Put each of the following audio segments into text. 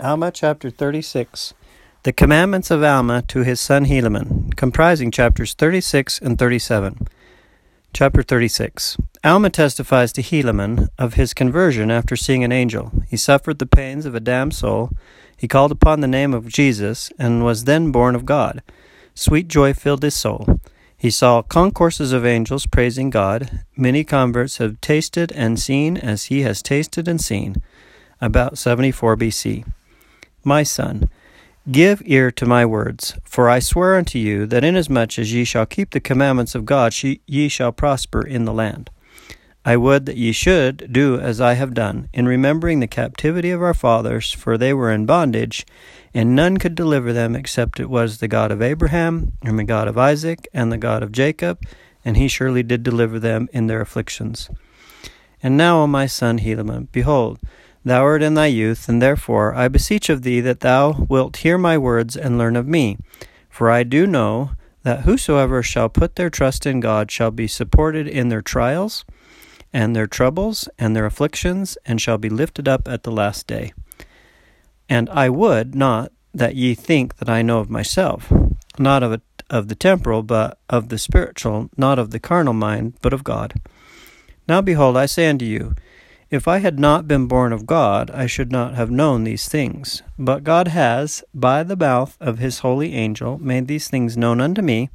Alma chapter 36. The commandments of Alma to his son Helaman, comprising chapters 36 and 37. Chapter 36. Alma testifies to Helaman of his conversion after seeing an angel. He suffered the pains of a damned soul. He called upon the name of Jesus and was then born of God. Sweet joy filled his soul. He saw concourses of angels praising God. Many converts have tasted and seen as he has tasted and seen. About 74 BC. My son, give ear to my words, for I swear unto you that inasmuch as ye shall keep the commandments of God, ye shall prosper in the land. I would that ye should do as I have done, in remembering the captivity of our fathers, for they were in bondage, and none could deliver them except it was the God of Abraham, and the God of Isaac, and the God of Jacob, and he surely did deliver them in their afflictions. And now, O my son Helaman, behold, Thou art in thy youth, and therefore I beseech of thee that thou wilt hear my words and learn of me. For I do know that whosoever shall put their trust in God shall be supported in their trials and their troubles and their afflictions, and shall be lifted up at the last day. And I would not that ye think that I know of myself, not of, of the temporal, but of the spiritual, not of the carnal mind, but of God. Now behold, I say unto you, if I had not been born of God, I should not have known these things. But God has, by the mouth of his holy angel, made these things known unto me,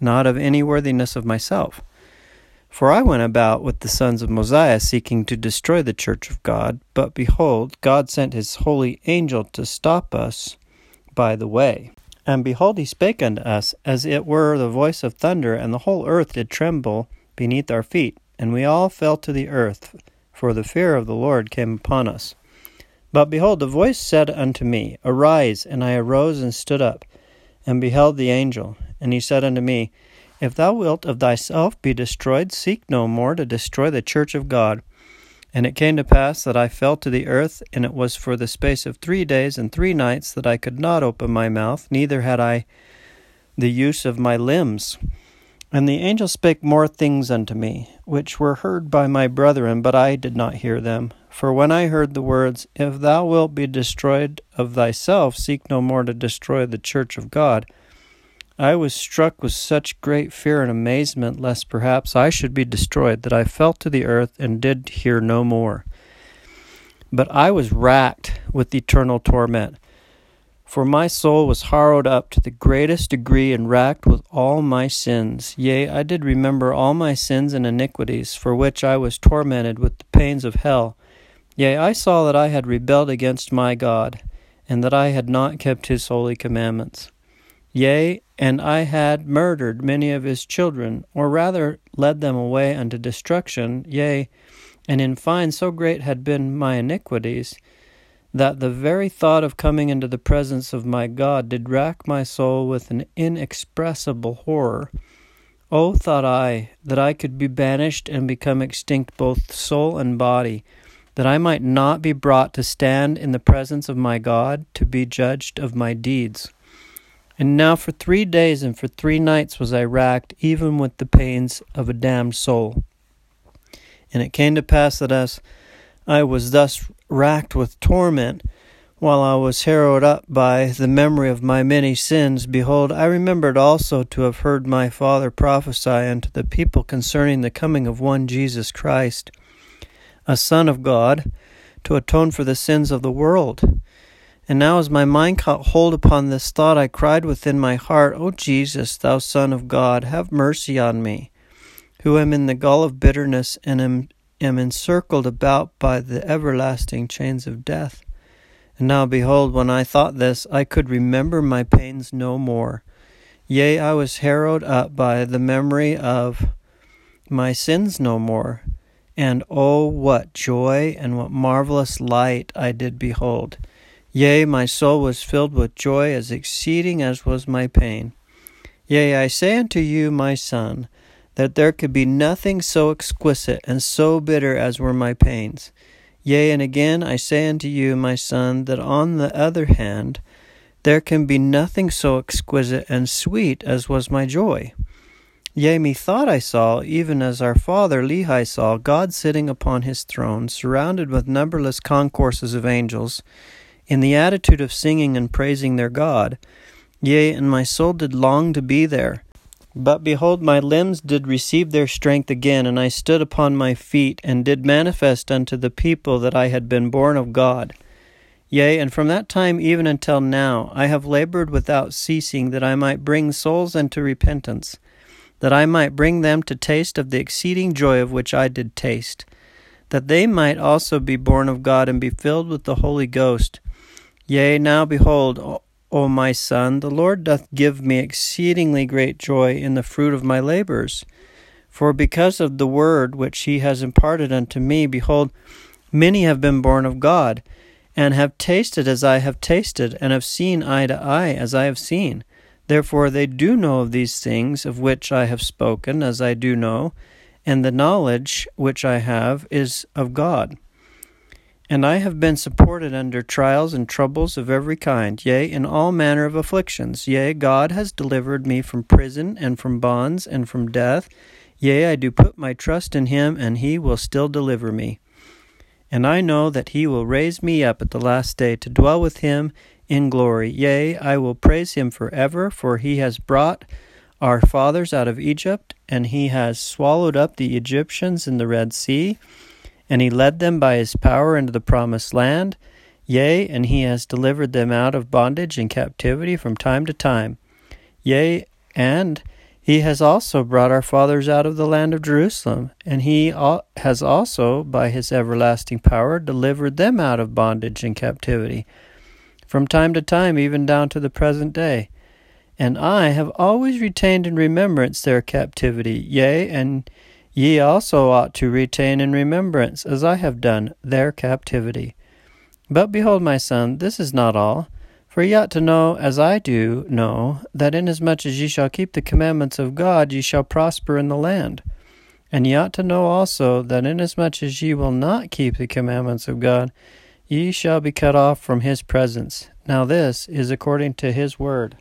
not of any worthiness of myself. For I went about with the sons of Mosiah seeking to destroy the church of God, but behold, God sent his holy angel to stop us by the way. And behold, he spake unto us as it were the voice of thunder, and the whole earth did tremble beneath our feet, and we all fell to the earth for the fear of the Lord came upon us. But behold, the voice said unto me, Arise. And I arose and stood up, and beheld the angel. And he said unto me, If thou wilt of thyself be destroyed, seek no more to destroy the church of God. And it came to pass that I fell to the earth, and it was for the space of three days and three nights that I could not open my mouth, neither had I the use of my limbs. And the angel spake more things unto me, which were heard by my brethren, but I did not hear them. For when I heard the words, If thou wilt be destroyed of thyself, seek no more to destroy the church of God, I was struck with such great fear and amazement, lest perhaps I should be destroyed, that I fell to the earth and did hear no more. But I was racked with eternal torment. For my soul was harrowed up to the greatest degree and racked with all my sins. Yea, I did remember all my sins and iniquities, for which I was tormented with the pains of hell. Yea, I saw that I had rebelled against my God, and that I had not kept his holy commandments. Yea, and I had murdered many of his children, or rather led them away unto destruction. Yea, and in fine, so great had been my iniquities that the very thought of coming into the presence of my God did rack my soul with an inexpressible horror. Oh, thought I, that I could be banished and become extinct both soul and body, that I might not be brought to stand in the presence of my God to be judged of my deeds. And now for three days and for three nights was I racked, even with the pains of a damned soul. And it came to pass that as I was thus racked with torment, while I was harrowed up by the memory of my many sins, behold, I remembered also to have heard my father prophesy unto the people concerning the coming of one Jesus Christ, a Son of God, to atone for the sins of the world. And now, as my mind caught hold upon this thought, I cried within my heart, O Jesus, thou Son of God, have mercy on me, who am in the gall of bitterness and am am encircled about by the everlasting chains of death. And now, behold, when I thought this, I could remember my pains no more. Yea, I was harrowed up by the memory of my sins no more. And oh, what joy and what marvelous light I did behold! Yea, my soul was filled with joy as exceeding as was my pain. Yea, I say unto you, my son, that there could be nothing so exquisite and so bitter as were my pains. Yea, and again I say unto you, my son, that on the other hand, there can be nothing so exquisite and sweet as was my joy. Yea, methought I saw, even as our father Lehi saw, God sitting upon his throne, surrounded with numberless concourses of angels, in the attitude of singing and praising their God. Yea, and my soul did long to be there. But behold, my limbs did receive their strength again, and I stood upon my feet, and did manifest unto the people that I had been born of God. Yea, and from that time even until now, I have labored without ceasing, that I might bring souls unto repentance, that I might bring them to taste of the exceeding joy of which I did taste, that they might also be born of God and be filled with the Holy Ghost. Yea, now behold, O my son, the Lord doth give me exceedingly great joy in the fruit of my labors. For because of the word which he has imparted unto me, behold, many have been born of God, and have tasted as I have tasted, and have seen eye to eye as I have seen. Therefore they do know of these things of which I have spoken, as I do know, and the knowledge which I have is of God. And I have been supported under trials and troubles of every kind, yea, in all manner of afflictions. Yea, God has delivered me from prison, and from bonds, and from death. Yea, I do put my trust in him, and he will still deliver me. And I know that he will raise me up at the last day to dwell with him in glory. Yea, I will praise him for ever, for he has brought our fathers out of Egypt, and he has swallowed up the Egyptians in the Red Sea and he led them by his power into the promised land. Yea, and he has delivered them out of bondage and captivity from time to time. Yea, and he has also brought our fathers out of the land of Jerusalem, and he has also, by his everlasting power, delivered them out of bondage and captivity, from time to time, even down to the present day. And I have always retained in remembrance their captivity, yea, and Ye also ought to retain in remembrance, as I have done, their captivity. But behold, my son, this is not all. For ye ought to know, as I do know, that inasmuch as ye shall keep the commandments of God, ye shall prosper in the land. And ye ought to know also, that inasmuch as ye will not keep the commandments of God, ye shall be cut off from his presence. Now this is according to his word.